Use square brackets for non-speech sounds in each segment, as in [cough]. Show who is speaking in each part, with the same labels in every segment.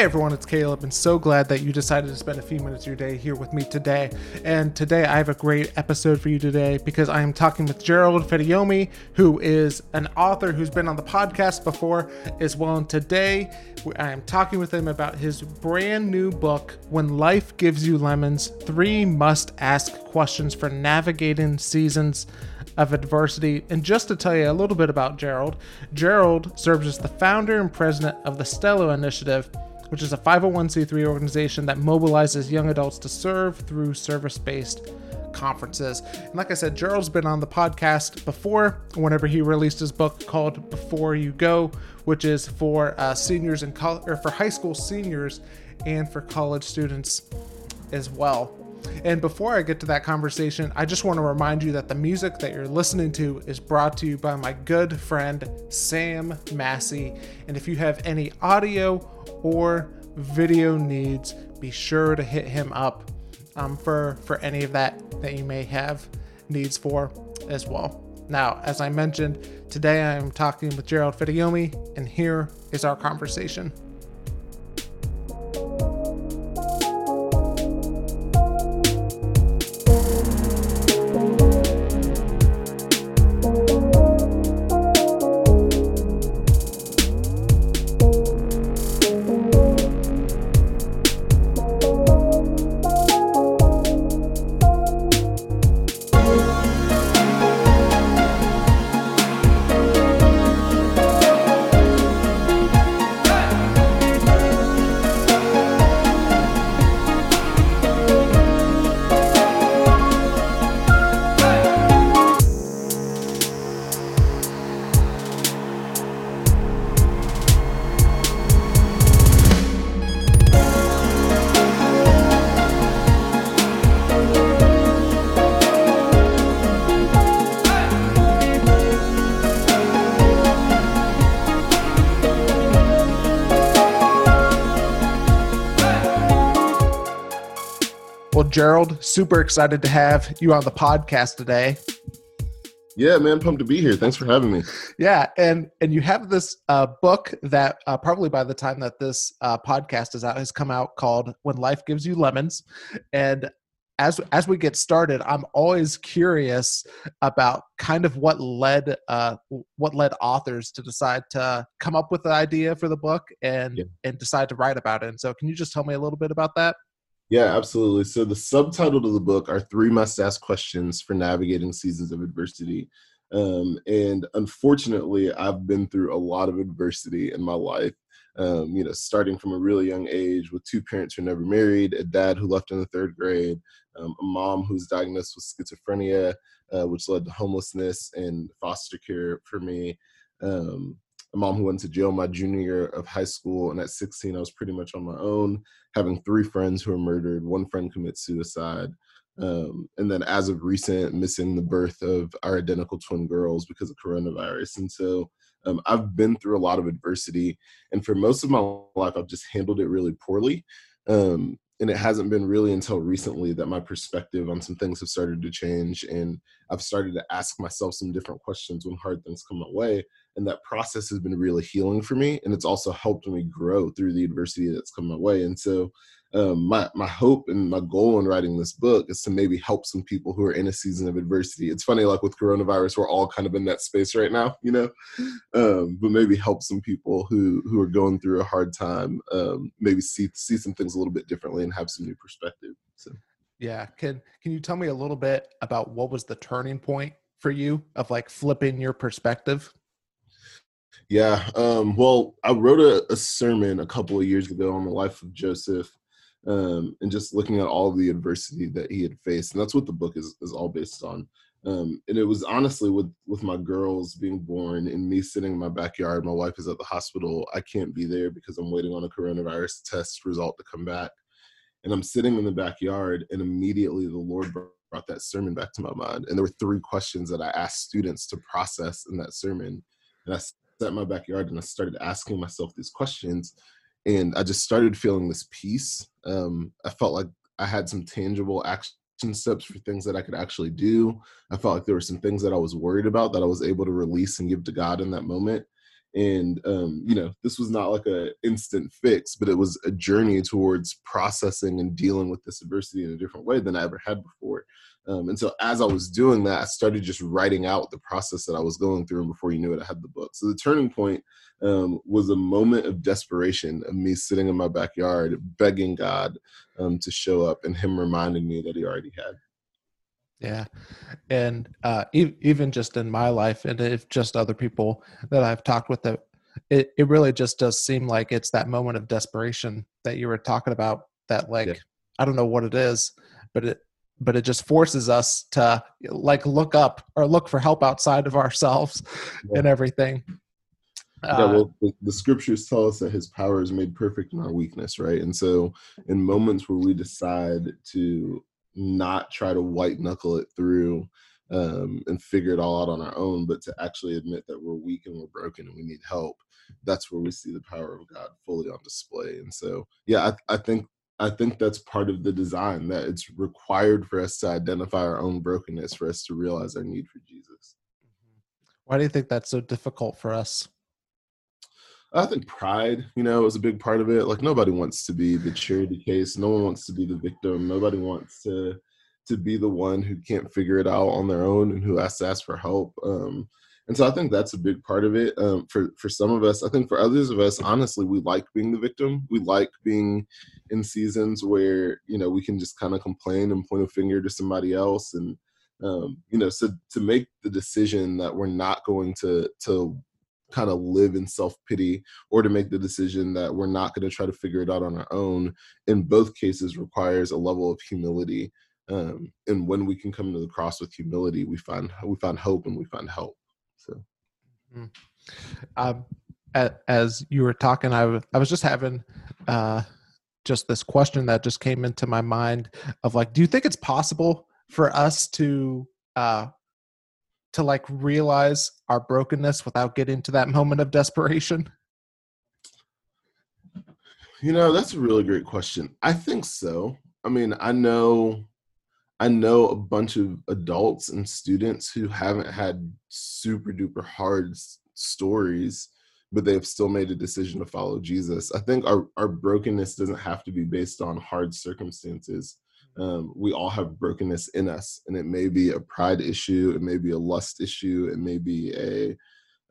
Speaker 1: Hey everyone, it's Caleb, and so glad that you decided to spend a few minutes of your day here with me today. And today I have a great episode for you today because I am talking with Gerald Fadayomi, who is an author who's been on the podcast before as well. And today I am talking with him about his brand new book, When Life Gives You Lemons Three Must Ask Questions for Navigating Seasons of adversity. And just to tell you a little bit about Gerald, Gerald serves as the founder and president of the Stello Initiative, which is a 501c3 organization that mobilizes young adults to serve through service based conferences. And like I said, Gerald's been on the podcast before whenever he released his book called Before You Go, which is for uh, seniors and co- or for high school seniors and for college students as well. And before I get to that conversation, I just want to remind you that the music that you're listening to is brought to you by my good friend Sam Massey. And if you have any audio or video needs, be sure to hit him up um, for for any of that that you may have needs for as well. Now, as I mentioned, today I am talking with Gerald Fadayomi, and here is our conversation. Gerald, super excited to have you on the podcast today.
Speaker 2: Yeah, man, pumped to be here. Thanks for having me.
Speaker 1: Yeah, and and you have this uh, book that uh, probably by the time that this uh, podcast is out has come out called "When Life Gives You Lemons," and as as we get started, I'm always curious about kind of what led uh, what led authors to decide to come up with the idea for the book and yeah. and decide to write about it. And so, can you just tell me a little bit about that?
Speaker 2: Yeah, absolutely. So the subtitle of the book are three must-ask questions for navigating seasons of adversity. Um, and unfortunately, I've been through a lot of adversity in my life. Um, you know, starting from a really young age with two parents who never married, a dad who left in the third grade, um, a mom who's diagnosed with schizophrenia, uh, which led to homelessness and foster care for me. Um, a mom who went to jail my junior year of high school, and at 16, I was pretty much on my own, having three friends who were murdered. One friend commit suicide, um, and then as of recent, missing the birth of our identical twin girls because of coronavirus. And so, um, I've been through a lot of adversity, and for most of my life, I've just handled it really poorly. Um, and it hasn't been really until recently that my perspective on some things have started to change and i've started to ask myself some different questions when hard things come my way and that process has been really healing for me and it's also helped me grow through the adversity that's come my way and so um, my my hope and my goal in writing this book is to maybe help some people who are in a season of adversity. It's funny, like with coronavirus, we're all kind of in that space right now, you know. Um, but maybe help some people who who are going through a hard time, um, maybe see see some things a little bit differently and have some new perspective. So,
Speaker 1: yeah, can can you tell me a little bit about what was the turning point for you of like flipping your perspective?
Speaker 2: Yeah. Um, well, I wrote a, a, sermon a couple of years ago on the life of Joseph um, and just looking at all the adversity that he had faced. And that's what the book is, is all based on. Um, and it was honestly with, with my girls being born and me sitting in my backyard, my wife is at the hospital. I can't be there because I'm waiting on a coronavirus test result to come back. And I'm sitting in the backyard, and immediately the Lord brought that sermon back to my mind. And there were three questions that I asked students to process in that sermon. And I in my backyard and I started asking myself these questions and I just started feeling this peace. Um, I felt like I had some tangible action steps for things that I could actually do. I felt like there were some things that I was worried about that I was able to release and give to God in that moment. And um, you know this was not like a instant fix but it was a journey towards processing and dealing with this adversity in a different way than i ever had before. Um, and so as i was doing that i started just writing out the process that i was going through and before you knew it i had the book. So the turning point um, was a moment of desperation of me sitting in my backyard begging god um, to show up and him reminding me that he already had
Speaker 1: yeah. And uh, e- even just in my life, and if just other people that I've talked with, that it, it really just does seem like it's that moment of desperation that you were talking about. That like yeah. I don't know what it is, but it but it just forces us to like look up or look for help outside of ourselves yeah. and everything.
Speaker 2: Yeah, uh, well, the, the, scriptures tell us that His power is made perfect in our weakness, right? And so, in moments where we decide to not try to white knuckle it through um, and figure it all out on our own, but to actually admit that we're weak and we're broken and we need help. That's where we see the power of God fully on display. And so, yeah, I, I think I think that's part of the design that it's required for us to identify our own brokenness, for us to realize our need for Jesus.
Speaker 1: Why do you think that's so difficult for us?
Speaker 2: I think pride, you know, is a big part of it. Like nobody wants to be the charity case. No one wants to be the victim. Nobody wants to to be the one who can't figure it out on their own and who has to ask for help. Um, and so I think that's a big part of it. Um, for for some of us, I think for others of us, honestly, we like being the victim. We like being in seasons where you know we can just kind of complain and point a finger to somebody else, and um, you know, so to make the decision that we're not going to to kind of live in self pity or to make the decision that we're not going to try to figure it out on our own in both cases requires a level of humility um, and when we can come to the cross with humility we find we find hope and we find help so
Speaker 1: mm-hmm. um, as you were talking I, w- I was just having uh, just this question that just came into my mind of like do you think it's possible for us to uh, to like realize our brokenness without getting to that moment of desperation?
Speaker 2: You know, that's a really great question. I think so. I mean, I know I know a bunch of adults and students who haven't had super duper hard stories, but they've still made a decision to follow Jesus. I think our, our brokenness doesn't have to be based on hard circumstances um, we all have brokenness in us and it may be a pride issue it may be a lust issue it may be a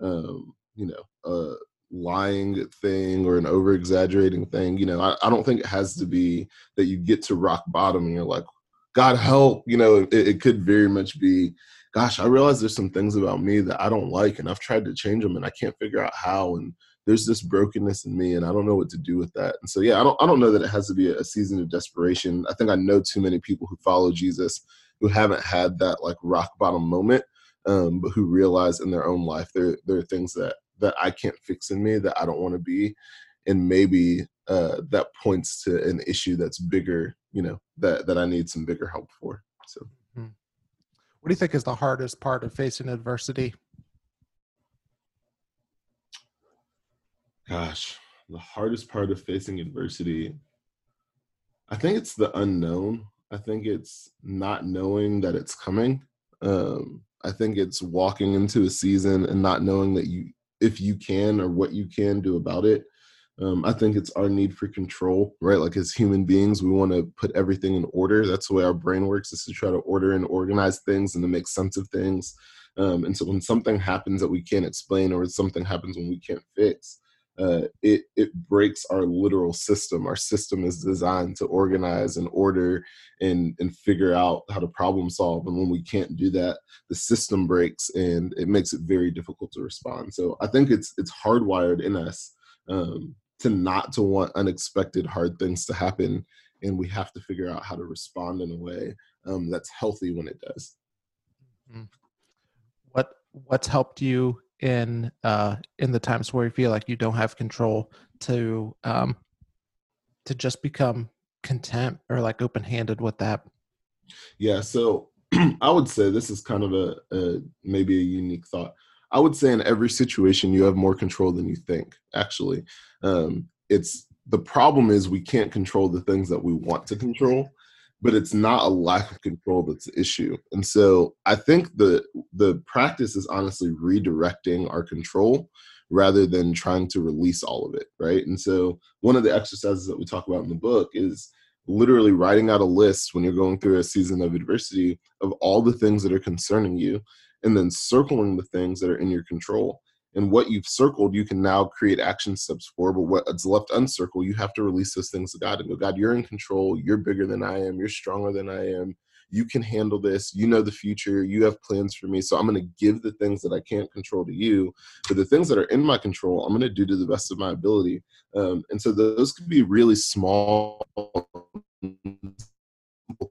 Speaker 2: um, you know a lying thing or an over exaggerating thing you know I, I, don't think it has to be that you get to rock bottom and you're like god help you know it, it could very much be gosh i realize there's some things about me that i don't like and i've tried to change them and i can't figure out how and there's this brokenness in me and I don't know what to do with that. And so yeah, I don't I don't know that it has to be a, season of desperation. I think I know too many people who follow Jesus who haven't had that like rock bottom moment, um, but who realize in their own life there there are things that that I can't fix in me that I don't want to be. And maybe uh, that points to an issue that's bigger, you know, that that I need some bigger help for. So hmm.
Speaker 1: what do you think is the hardest part of facing adversity?
Speaker 2: Gosh, the hardest part of facing adversity, I think it's the unknown. I think it's not knowing that it's coming. Um, I think it's walking into a season and not knowing that you, if you can or what you can do about it. Um, I think it's our need for control, right? Like as human beings, we want to put everything in order. That's the way our brain works is to try to order and organize things and to make sense of things. Um, and so when something happens that we can't explain or something happens when we can't fix, uh, it it breaks our literal system. Our system is designed to organize and order and and figure out how to problem solve. And when we can't do that, the system breaks and it makes it very difficult to respond. So I think it's it's hardwired in us um, to not to want unexpected hard things to happen, and we have to figure out how to respond in a way um, that's healthy when it does.
Speaker 1: Mm-hmm. What what's helped you in uh in the times where you feel like you don't have control to um to just become content or like open-handed with that?
Speaker 2: Yeah so [clears throat] i would say this is kind of a, a maybe a unique thought. I would say in every situation you have more control than you think actually. Um it's the problem is we can't control the things that we want to control but it's not a lack of control that's the issue. And so I think the the practice is honestly redirecting our control rather than trying to release all of it, right? And so one of the exercises that we talk about in the book is literally writing out a list when you're going through a season of adversity of all the things that are concerning you and then circling the things that are in your control and what you've circled you can now create action steps for but what's left uncircled you have to release those things to god and go god you're in control you're bigger than i am you're stronger than i am you can handle this you know the future you have plans for me so i'm going to give the things that i can't control to you but the things that are in my control i'm going to do to the best of my ability. Um, and so those could be really small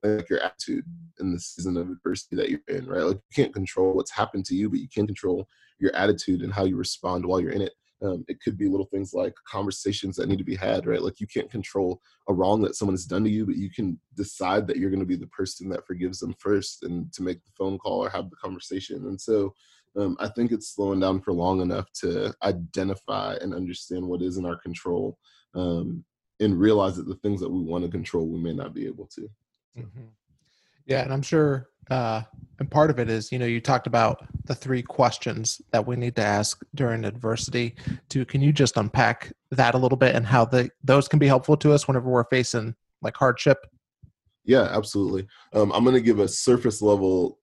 Speaker 2: like your attitude in the season of adversity that you're in right like you can't control what's happened to you but you can control your attitude and how you respond while you're in it um, it could be little things like conversations that need to be had, right? Like you can't control a wrong that someone has done to you, but you can decide that you're going to be the person that forgives them first and to make the phone call or have the conversation. And so um, I think it's slowing down for long enough to identify and understand what is in our control um, and realize that the things that we want to control, we may not be able to.
Speaker 1: Mm-hmm. Yeah, and I'm sure, uh, and part of it is, you know, you talked about the three questions that we need to ask during adversity. To can you just unpack that a little bit and how the those can be helpful to us whenever we're facing like hardship?
Speaker 2: Yeah, absolutely. Um, I'm going to give a surface level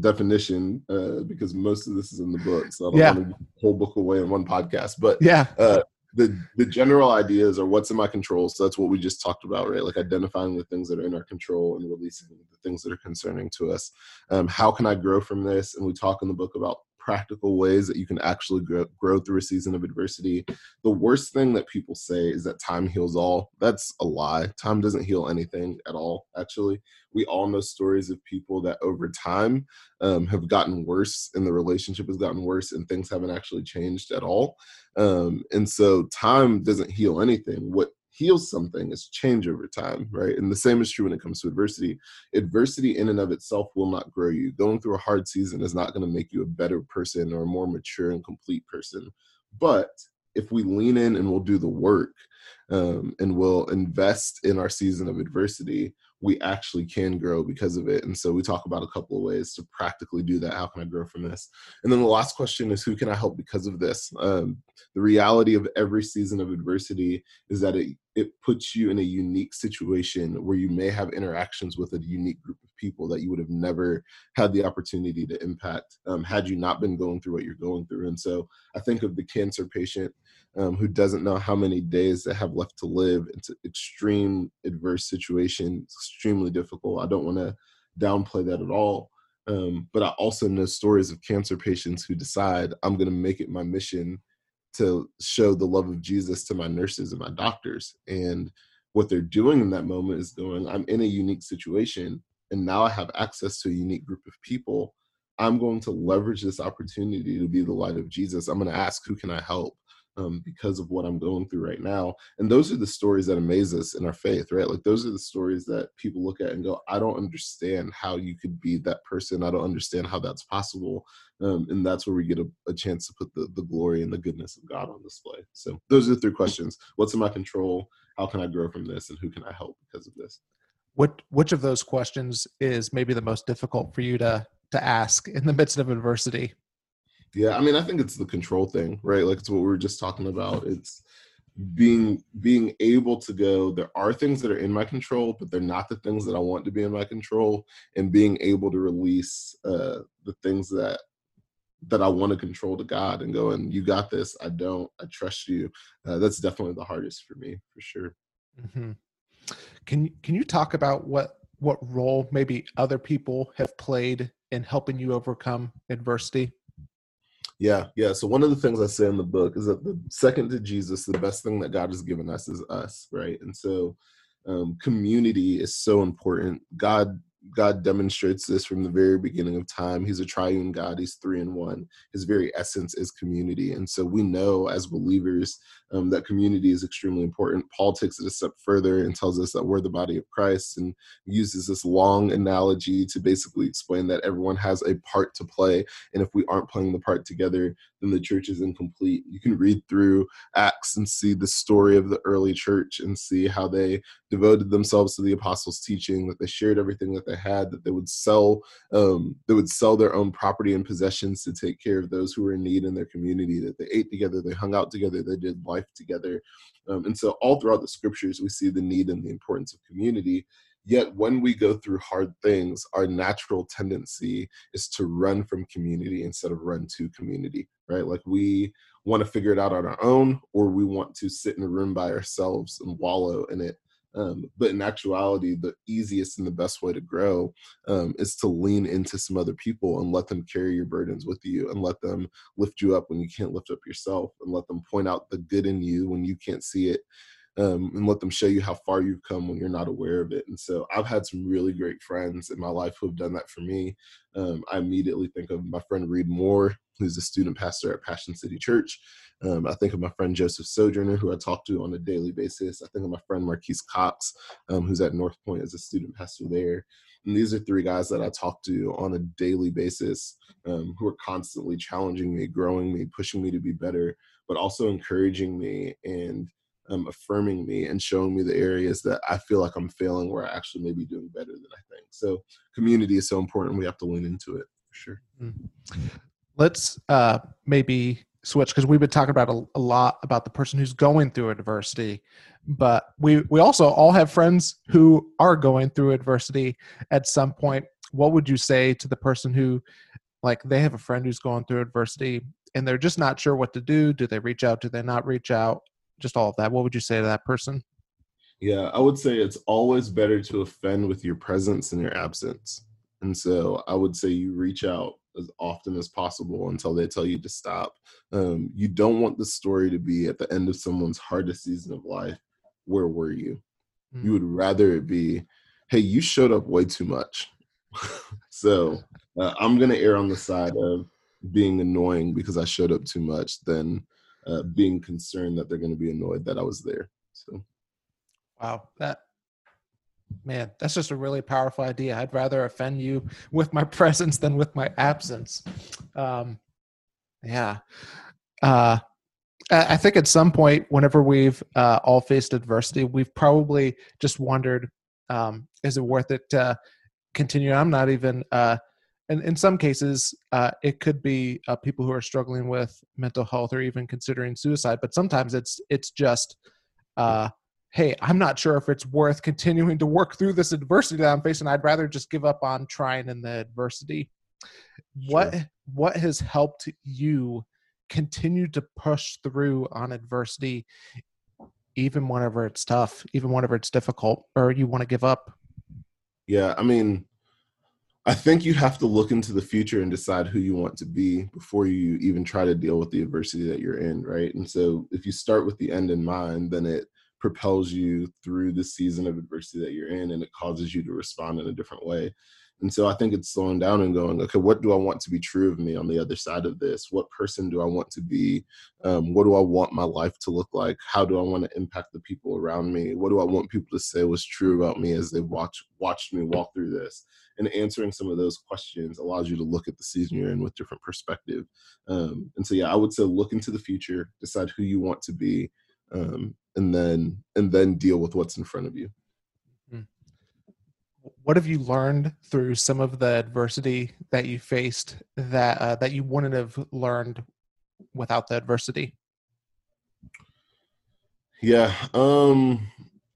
Speaker 2: definition uh, because most of this is in the book, so I don't yeah. want to whole book away in one podcast. But
Speaker 1: yeah,
Speaker 2: uh, the the general ideas are what's in my control. So that's what we just talked about right? Like identifying the things that are in our control and releasing the things that are concerning to us. Um, how can i grow from this? And we talk in the book about practical ways that you can actually grow, grow through a season of adversity. The worst thing that people say is that time heals all. That's a lie. Time doesn't heal anything at all, actually. We all know stories of people that over time um, have gotten worse and the relationship has gotten worse and things haven't actually changed at all. Um, and so time doesn't heal anything. What heals something is change over time, right? And the same is true when it comes to adversity. Adversity in and of itself will not grow you. Going through a hard season is not going to make you a better person or a more mature and complete person. But if we lean in and we'll do the work um, and we'll invest in our season of adversity, we actually can grow because of it. And so we talk about a couple of ways to practically do that. How can I grow from this? And then the last question is who can I help because of this? Um, the reality of every season of adversity is that it, it puts you in a unique situation where you may have interactions with a unique group of people that you would have never had the opportunity to impact um, had you not been going through what you're going through. And so I think of the cancer patient um, who doesn't know how many days they have left to live. It's an extreme adverse situation, it's extremely difficult. I don't want to downplay that at all. Um, but I also know stories of cancer patients who decide I'm going to make it my mission to show the love of Jesus to my nurses and my doctors. And what they're doing in that moment is going, I'm in a unique situation, and now I have access to a unique group of people. I'm going to leverage this opportunity to be the light of Jesus. I'm going to ask, who can I help? Um, because of what I'm going through right now. And those are the stories that amaze us in our faith, right? Like those are the stories that people look at and go, I don't understand how you could be that person. I don't understand how that's possible. Um, and that's where we get a, a chance to put the, the glory and the goodness of God on display. So those are the three questions. What's in my control? How can I grow from this? And who can I help because of this?
Speaker 1: What, which of those questions is maybe the most difficult for you to, to ask in the midst of adversity?
Speaker 2: Yeah, I mean, I think it's the control thing, right? Like it's what we were just talking about. It's being being able to go there are things that are in my control but they're not the things that i want to be in my control and being able to release uh the things that that i want to control to god and go and you got this i don't i trust you uh, that's definitely the hardest for me for sure
Speaker 1: mm-hmm. can can you talk about what what role maybe other people have played in helping you overcome adversity
Speaker 2: yeah, yeah. So one of the things I say in the book is that the second to Jesus, the best thing that God has given us is us, right? And so um, community is so important. God God demonstrates this from the very beginning of time. He's a triune God. He's three in one. His very essence is community. And so we know as believers um, that community is extremely important. Paul takes it a step further and tells us that we're the body of Christ and uses this long analogy to basically explain that everyone has a part to play. And if we aren't playing the part together, then the church is incomplete. You can read through Acts and see the story of the early church and see how they devoted themselves to the apostles' teaching, that they shared everything that they had, that they would sell, um, they would sell their own property and possessions to take care of those who were in need in their community, that they ate together, they hung out together, they did life together. Um, and so all throughout the scriptures, we see the need and the importance of community. Yet when we go through hard things, our natural tendency is to run from community instead of run to community, right? Like we want to figure it out on our own, or we want to sit in a room by ourselves and wallow in it. Um, but in actuality, the easiest and the best way to grow um, is to lean into some other people and let them carry your burdens with you and let them lift you up when you can't lift up yourself and let them point out the good in you when you can't see it um, and let them show you how far you've come when you're not aware of it. And so I've had some really great friends in my life who have done that for me. Um, I immediately think of my friend Reed Moore, who's a student pastor at Passion City Church. Um, I think of my friend Joseph Sojourner, who I talk to on a daily basis. I think of my friend Marquise Cox, um, who's at North Point as a student pastor there. And these are three guys that I talk to on a daily basis um, who are constantly challenging me, growing me, pushing me to be better, but also encouraging me and um, affirming me and showing me the areas that I feel like I'm failing where I actually may be doing better than I think. So community is so important. We have to lean into it for sure. Mm-hmm.
Speaker 1: Let's uh, maybe switch because we've been talking about a, a, lot about the person who's going through adversity, but we we also all have friends who are going through adversity at some point. What would you say to the person who, like, they have a friend who's going through adversity and they're just not sure what to do? Do they reach out? Do they not reach out? Just all of that what would you say to that person?
Speaker 2: Yeah i would say it's always better to offend with your presence than your absence and so i would say you reach out as often as possible until they tell you to stop um, you don't want the story to be at the end of someone's hardest season of life where were you? Mm-hmm. you would rather it be hey you showed up way too much. [laughs] So uh, i'm going to err on the side of being annoying because i showed up too much than uh, being concerned that they're going to be annoyed that I was there. So,
Speaker 1: wow, that man, that's just a really powerful idea. I'd rather offend you with my [laughs] presence than with my absence. Um, yeah. Uh, I think at some point, whenever we've uh, all faced adversity, we've probably just wondered, um, is it worth it to continue? I'm not even uh, and in some cases uh, it could be uh, people who are struggling with mental health or even considering suicide but sometimes it's it's just uh, hey i'm not sure if it's worth continuing to work through this adversity that i'm facing. I'd rather just give up on trying in the adversity. Sure. what what has helped you continue to push through on adversity even whenever it's tough even whenever it's difficult or you want to give up?
Speaker 2: Yeah i mean I think you have to look into the future and decide who you want to be before you even try to deal with the adversity that you're in, right? And so if you start with the end in mind, then it propels you through the season of adversity that you're in and it causes you to respond in a different way. And so I think it's slowing down and going, okay, what do I want to be true of me on the other side of this? What person do I want to be? Um, what do I want my life to look like? How do I want to impact the people around me? What do I want people to say was true about me as they watch watched me walk through this? And answering some of those questions allows you to look at the season you're in with different perspective. Um, and so, yeah, I would say look into the future, decide who you want to be, um, and then and then deal with what's in front of you
Speaker 1: what have you learned through some of the adversity that you faced that uh, that you wouldn't have learned without the adversity?
Speaker 2: Yeah um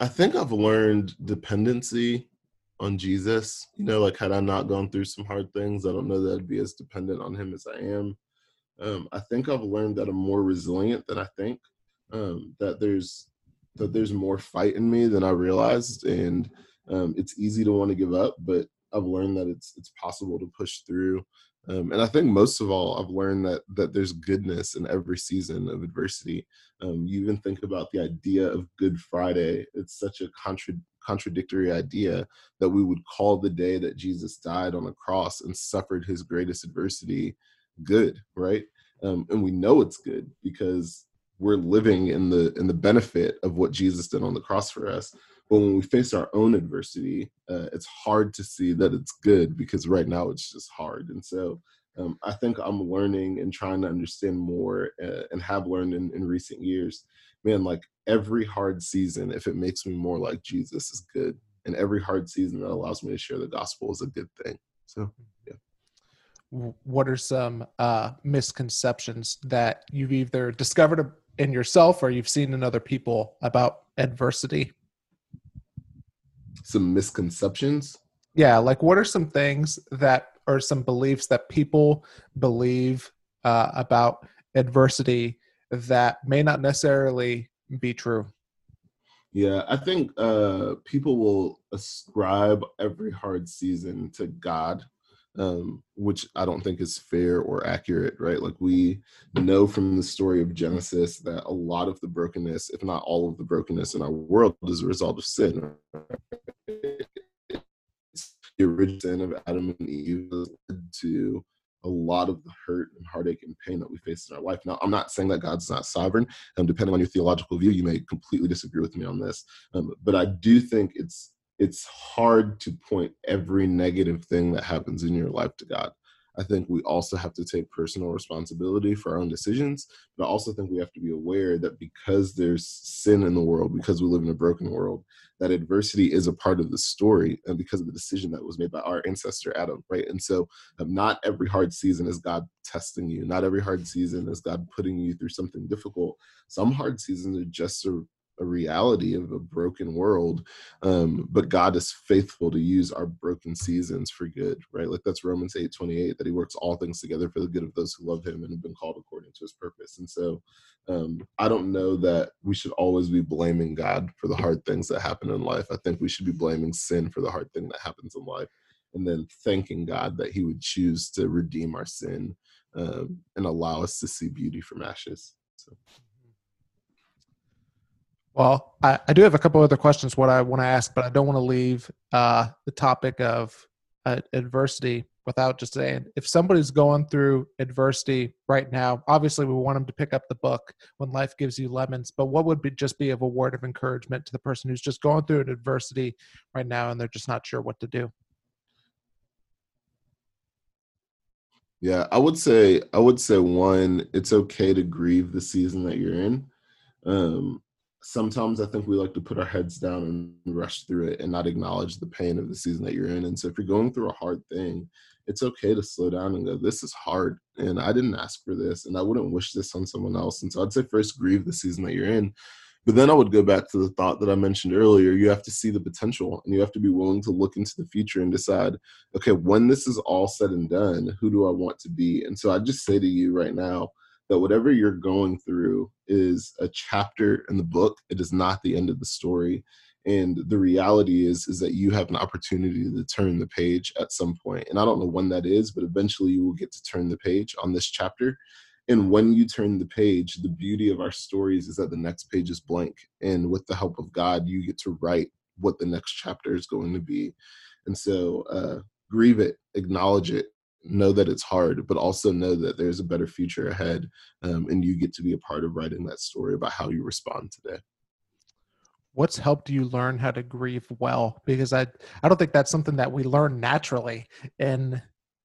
Speaker 2: i think i've learned dependency on jesus. You know like had i not gone through some hard things i don't know that i'd be as dependent on him as i am. Um i think i've learned that i'm more resilient than i think um that there's that there's more fight in me than i realized and um, it's easy to want to give up, but I've learned that it's it's possible to push through. Um, and I think most of all, I've learned that that there's goodness in every season of adversity. Um, you even think about the idea of Good Friday; it's such a contra- contradictory idea that we would call the day that Jesus died on the cross and suffered his greatest adversity good, right? Um, and we know it's good because we're living in the in the benefit of what Jesus did on the cross for us. But when we face our own adversity, uh, it's hard to see that it's good because right now it's just hard. And so um, I think I'm learning and trying to understand more uh, and have learned in, in recent years. Man, like every hard season, if it makes me more like Jesus, is good. And every hard season that allows me to share the gospel is a good thing. So, yeah
Speaker 1: what are some uh, misconceptions that you've either discovered in yourself or you've seen in other people about adversity?
Speaker 2: Some misconceptions?
Speaker 1: Yeah, like what are some things that or some beliefs that people believe uh, about adversity that may not necessarily be true?
Speaker 2: Yeah, I think uh, people will ascribe every hard season to God um, which I don't think is fair or accurate, right? Like we know from the story of Genesis that a lot of the brokenness, if not all of the brokenness in our world, is a result of sin. the original sin of Adam and Eve led to a lot of the hurt and heartache and pain that we face in our life. Now, I'm not saying that God's not sovereign. Um, depending on your theological view, you may completely disagree with me on this. Um, but I do think it's it's hard to point every negative thing that happens in your life to God. I think we also have to take personal responsibility for our own decisions, but I also think we have to be aware that because there's sin in the world, because we live in a broken world, that adversity is a part of the story and because of the decision that was made by our ancestor Adam, right? And so um, not every hard season is God testing you. Not every hard season is God putting you through something difficult. Some hard seasons are just a a reality of a broken world um, but god is faithful to use our broken seasons for good right? Like that's romans 8 28 that he works all things together for the good of those who love him and have been called according to his purpose. And so um, i don't know that we should always be blaming god for the hard things that happen in life. I think we should be blaming sin for the hard thing that happens in life and then thanking god that he would choose to redeem our sin um, and allow us to see beauty from ashes so
Speaker 1: well, I, I do have a couple other questions what I want to ask, but I don't want to leave uh, the topic of uh, adversity without just saying if somebody's going through adversity right now, obviously we want them to pick up the book when life gives you lemons, but what would be just be of a word of encouragement to the person who's just going through an adversity right now and they're just not sure what to do?
Speaker 2: Yeah, I would say I would say one, it's okay to grieve the season that you're in. Um, sometimes I think we like to put our heads down and rush through it and not acknowledge the pain of the season that you're in. And so if you're going through a hard thing, it's okay to slow down and go, this is hard. And I didn't ask for this. And I wouldn't wish this on someone else. And so I'd say first grieve the season that you're in. But then I would go back to the thought that I mentioned earlier. You have to see the potential and you have to be willing to look into the future and decide, okay, when this is all said and done, who do I want to be? And so I just say to you right now, that whatever you're going through is a chapter in the book. It is not the end of the story. And the reality is is that you have an opportunity to turn the page at some point. And i don't know when that is but eventually you will get to turn the page on this chapter. And when you turn the page the beauty of our stories is that the next page is blank. And with the help of god you get to write what the next chapter is going to be. And so uh, grieve it acknowledge it know that it's hard, but also know that there's a better future ahead, um, and you get to be a part of writing that story about how you respond today.
Speaker 1: What's helped you learn how to grieve well? Because I I don't think that's something that we learn naturally in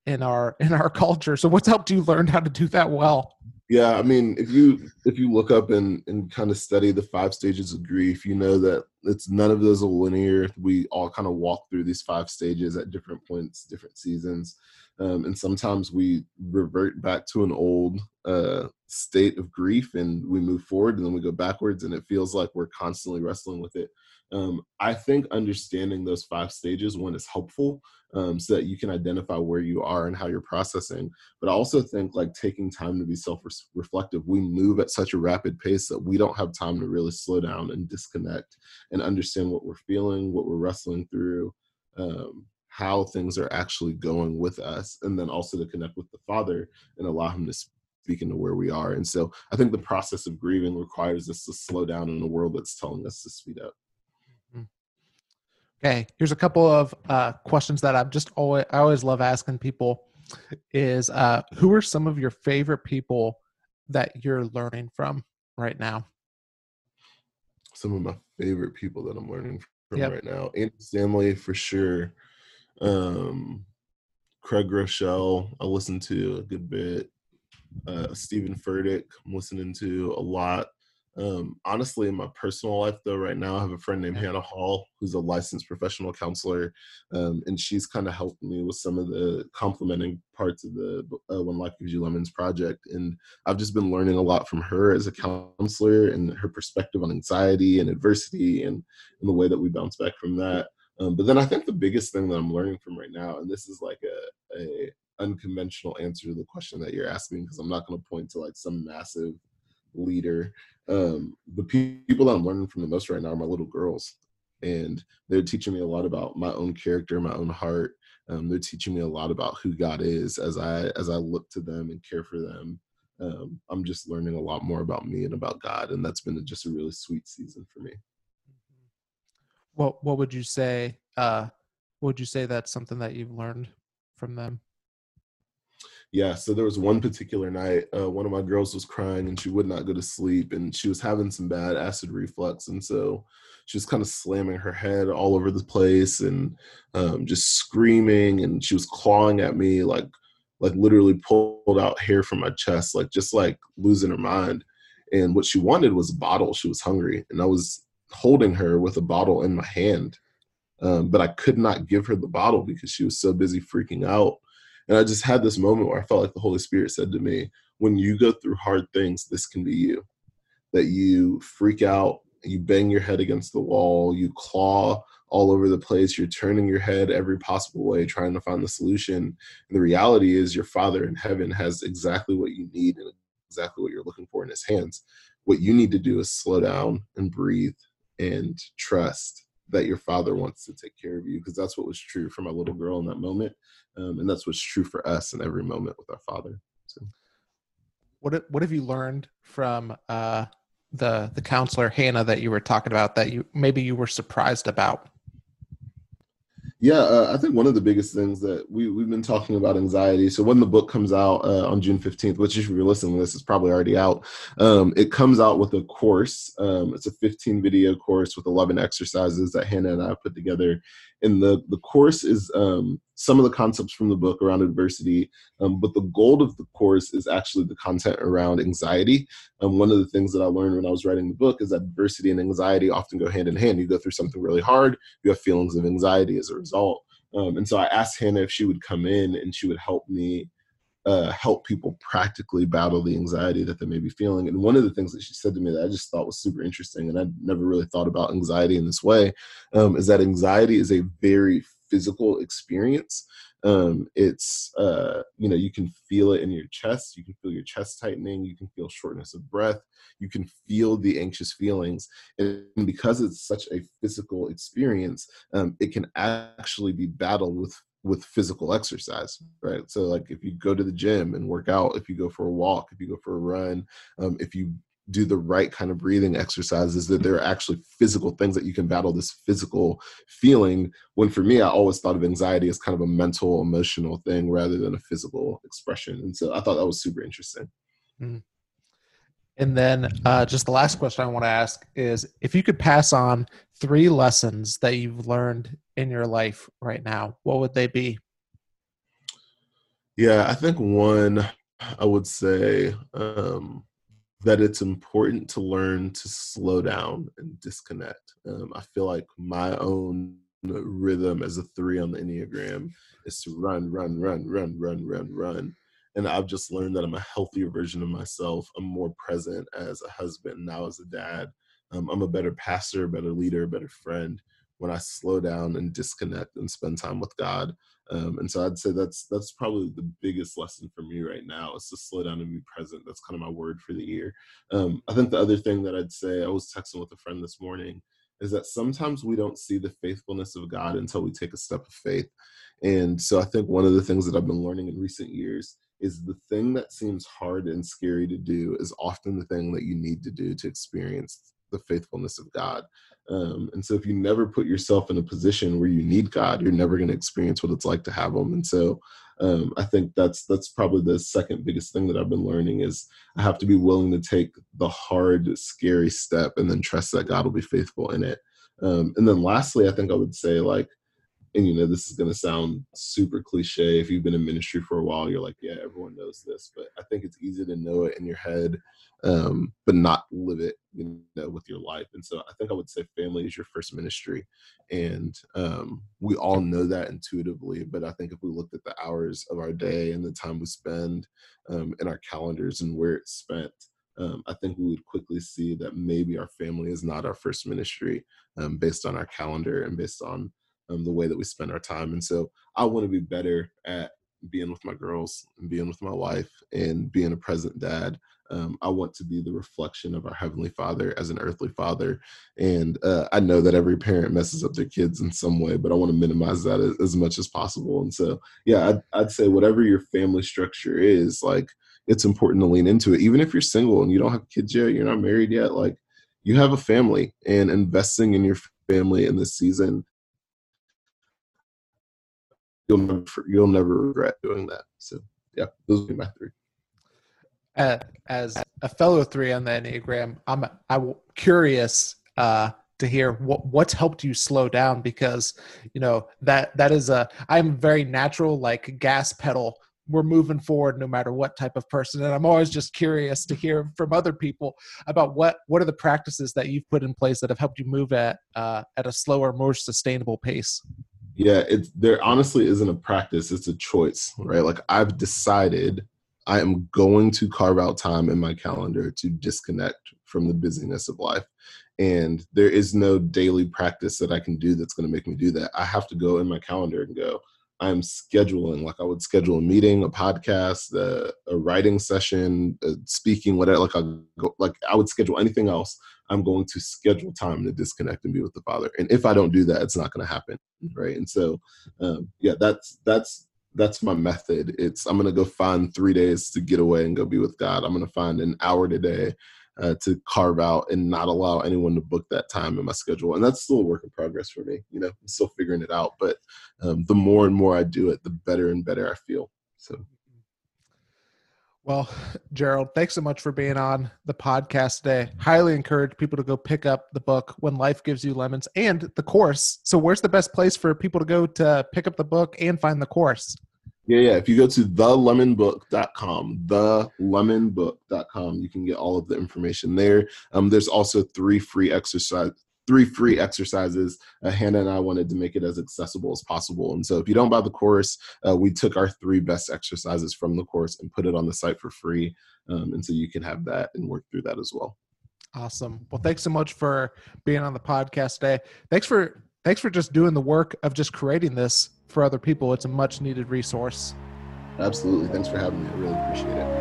Speaker 1: in our in our [laughs] culture. So what's helped you learn how to do that well?
Speaker 2: Yeah, I mean, if you if you look up and and kind of study the five stages of grief, you know that it's none of those are linear. We all kind of walk through these five stages at different points, different seasons. Um, and sometimes we revert back to an old uh, state of grief and we move forward and then we go backwards and it feels like we're constantly wrestling with it. Um, i think understanding those five stages one is helpful um, so that you can identify where you are and how you're processing but i also think like taking time to be self-reflective. We move at such a rapid pace that we don't have time to really slow down and disconnect and understand what we're feeling what we're wrestling through um, how things are actually going with us and then also to connect with the father and allow him to speak into where we are and so i think the process of grieving requires us to slow down in a world that's telling us to speed up
Speaker 1: mm-hmm. okay here's a couple of uh, questions that i've just always i always love asking people is uh, who are some of your favorite people that you're learning from right now?
Speaker 2: Some of my favorite people that I'm learning from yep. right now. Andy Stanley for sure. Um, Craig Groeschel, I listen to a good bit. Uh, Steven Furtick, I'm listening to a lot. Um, honestly, in my personal life, though, right now, I have a friend named Hannah Hall, who's a licensed professional counselor, um, and she's kind of helped me with some of the complementing parts of the uh, When Life Gives You Lemons project. And I've just been learning a lot from her as a counselor and her perspective on anxiety and adversity and, and the way that we bounce back from that. Um, but then I think the biggest thing that I'm learning from right now, and this is like a, a unconventional answer to the question that you're asking, because I'm not going to point to like some massive leader. Um, the people that I'm learning from the most right now are my little girls, and they're teaching me a lot about my own character, my own heart. Um, they're teaching me a lot about who God is as I as I look to them and care for them. Um, I'm just learning a lot more about me and about God, and that's been just a really sweet season for me.
Speaker 1: What What would you say? Uh, would you say that's something that you've learned from them?
Speaker 2: Yeah so there was one particular night uh, one of my girls was crying and she would not go to sleep and she was having some bad acid reflux and so she was kind of slamming her head all over the place and um, just screaming and she was clawing at me like like literally pulled out hair from my chest like just like losing her mind. And what she wanted was a bottle. She was hungry and i was holding her with a bottle in my hand um, but i could not give her the bottle because she was so busy freaking out and I just had this moment where I felt like the Holy Spirit said to me, when you go through hard things, this can be you. That you freak out, you bang your head against the wall, you claw all over the place, you're turning your head every possible way, trying to find the solution. And the reality is, your Father in heaven has exactly what you need and exactly what you're looking for in His hands. What you need to do is slow down and breathe and trust that your Father wants to take care of you, because that's what was true for my little girl in that moment um, and that's what's true for us in every moment with our Father. So,
Speaker 1: what what have you learned from uh, the the counselor Hannah that you were talking about that you maybe you were surprised about?
Speaker 2: Yeah, uh, I think one of the biggest things that we, we've been talking about anxiety. So when the book comes out uh, on June 15th, which if you're listening to this, is probably already out. Um, it comes out with a course. Um, it's a 15 video course with 11 exercises that Hannah and I put together and the the course is um, some of the concepts from the book around adversity um, but the goal of the course is actually the content around anxiety. Um, one of the things that i learned when i was writing the book is that adversity and anxiety often go hand in hand. You go through something really hard you have feelings of anxiety as a result. Um, and so i asked hannah if she would come in and she would help me uh, help people practically battle the anxiety that they may be feeling. And one of the things that she said to me that I just thought was super interesting, and I never really thought about anxiety in this way, um, is that anxiety is a very physical experience. Um, it's uh, you know you can feel it in your chest, you can feel your chest tightening, you can feel shortness of breath, you can feel the anxious feelings, and because it's such a physical experience, um, it can actually be battled with with physical exercise right? So like if you go to the gym and work out if you go for a walk if you go for a run um, if you do the right kind of breathing exercises that there are actually physical things that you can battle this physical feeling when for me i always thought of anxiety as kind of a mental emotional thing rather than a physical expression. And so i thought that was super interesting. Mm-hmm.
Speaker 1: And then uh, just the last question I want to ask is if you could pass on three lessons that you've learned in your life right now, what would they be?
Speaker 2: Yeah, I think one, I would say um, that it's important to learn to slow down and disconnect. Um, I feel like my own rhythm as a three on the Enneagram is to run, run, run, run, run, run, run and I've just learned that I'm a healthier version of myself. I'm more present as a husband, now as a dad. Um, I'm a better pastor, better leader, better friend when I slow down and disconnect and spend time with God. Um, and so I'd say that's that's probably the biggest lesson for me right now is to slow down and be present. That's kind of my word for the year. Um, I think the other thing that I'd say, I was texting with a friend this morning, is that sometimes we don't see the faithfulness of God until we take a step of faith. And so I think one of the things that I've been learning in recent years is the thing that seems hard and scary to do is often the thing that you need to do to experience the faithfulness of God. Um, and so if you never put yourself in a position where you need God, you're never going to experience what it's like to have Him. And so um, I think that's that's probably the second biggest thing that I've been learning is I have to be willing to take the hard, scary step and then trust that God will be faithful in it. Um, and then lastly, I think I would say like and you know this is going to sound super cliche. If you've been in ministry for a while you're like yeah everyone knows this but i think it's easy to know it in your head um, but not live it you know with your life. And so i think i would say family is your first ministry and um, we all know that intuitively but i think if we looked at the hours of our day and the time we spend um, in our calendars and where it's spent um, I think we would quickly see that maybe our family is not our first ministry um, based on our calendar and based on um, the way that we spend our time. And so I want to be better at being with my girls and being with my wife and being a present dad. Um, I want to be the reflection of our Heavenly Father as an earthly father. And uh, I know that every parent messes up their kids in some way, but I want to minimize that as, as much as possible. And so, yeah, I'd, I'd say whatever your family structure is, like, it's important to lean into it. Even if you're single and you don't have kids yet, you're not married yet, like, you have a family and investing in your family in this season you'll never you'll never regret doing that. So yeah, those would be my three.
Speaker 1: Uh, as a fellow three on the Enneagram, I'm I'm curious uh, to hear what what's helped you slow down because you know that that is a I'm very natural like gas pedal. We're moving forward no matter what type of person, and I'm always just curious to hear from other people about what what are the practices that you've put in place that have helped you move at uh, at a slower, more sustainable pace.
Speaker 2: Yeah, it's there honestly isn't a practice, it's a choice, right? Like I've decided I am going to carve out time in my calendar to disconnect from the busyness of life. And there is no daily practice that I can do that's going to make me do that. I have to go in my calendar and go, I'm scheduling, like I would schedule a meeting, a podcast, a, a writing session, a speaking, whatever. Like I go, like I would schedule anything else. I'm going to schedule time to disconnect and be with the Father. And if I don't do that, it's not going to happen, right? And so, um, yeah, that's that's that's my method. It's I'm going to go find three days to get away and go be with God. I'm going to find an hour today uh, to carve out and not allow anyone to book that time in my schedule. And that's still a work in progress for me. You know, I'm still figuring it out. But um, the more and more I do it, the better and better I feel. So
Speaker 1: well, Gerald, thanks so much for being on the podcast today. Highly encourage people to go pick up the book When Life Gives You Lemons and the course. So, where's the best place for people to go to pick up the book and find the course?
Speaker 2: Yeah, yeah. If you go to thelemonbook.com, thelemonbook.com, you can get all of the information there. Um, there's also three free exercise three free exercises. Uh, Hannah and I wanted to make it as accessible as possible. And so if you don't buy the course, uh, we took our three best exercises from the course and put it on the site for free. Um, and so you can have that and work through that as well.
Speaker 1: Awesome. Well, thanks so much for being on the podcast today. Thanks for thanks for just doing the work of just creating this for other people. It's a much needed resource.
Speaker 2: Absolutely. Thanks for having me. I really appreciate it.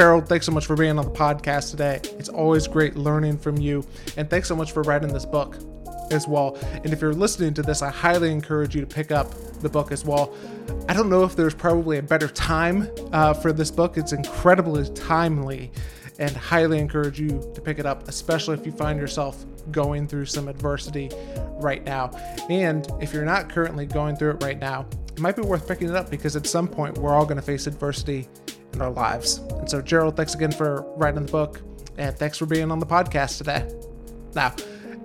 Speaker 1: Gerald, thanks so much for being on the podcast today. It's always great learning from you. And thanks so much for writing this book as well. And if you're listening to this, I highly encourage you to pick up the book as well. I don't know if there's probably a better time uh, for this book, it's incredibly timely. And highly encourage you to pick it up, especially if you find yourself going through some adversity right now. And if you're not currently going through it right now, it might be worth picking it up because at some point we're all going to face adversity in our lives. And so, Gerald, thanks again for writing the book, and thanks for being on the podcast today. Now,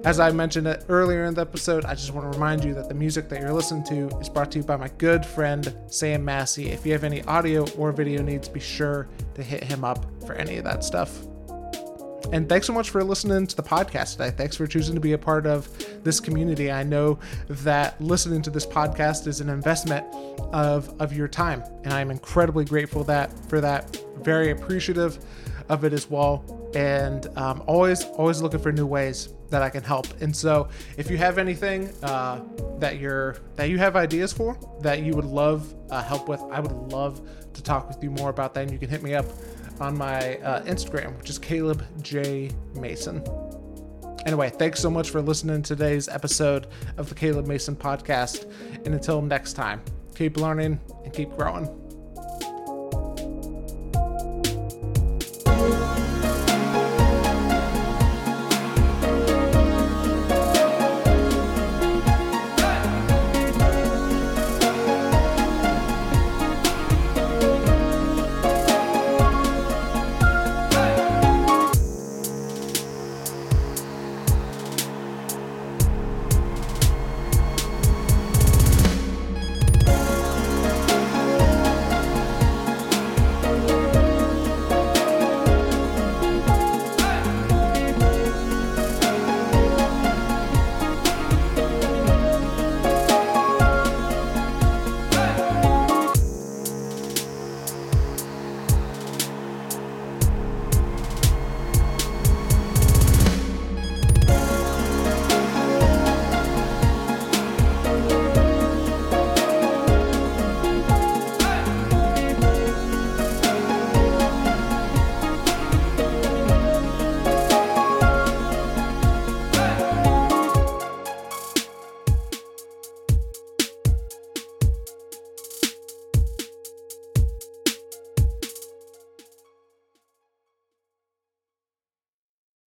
Speaker 1: as I mentioned earlier in the episode, I just want to remind you that the music that you're listening to is brought to you by my good friend Sam Massey. If you have any audio or video needs, be sure to hit him up for any of that stuff. And thanks so much for listening to the podcast today. Thanks for choosing to be a part of this community. I know that listening to this podcast is an investment of, of your time, and I'm incredibly grateful that for that. Very appreciative of it as well. and um, always always looking for new ways that I can help. And so, if you have anything uh, that you're that you have ideas for that you would love uh, help with, I would love to talk with you more about that. And you can hit me up on my uh, Instagram, which is Caleb J Mason. Anyway, thanks so much for listening to today's episode of the Caleb Mason podcast. And until next time, keep learning and keep growing.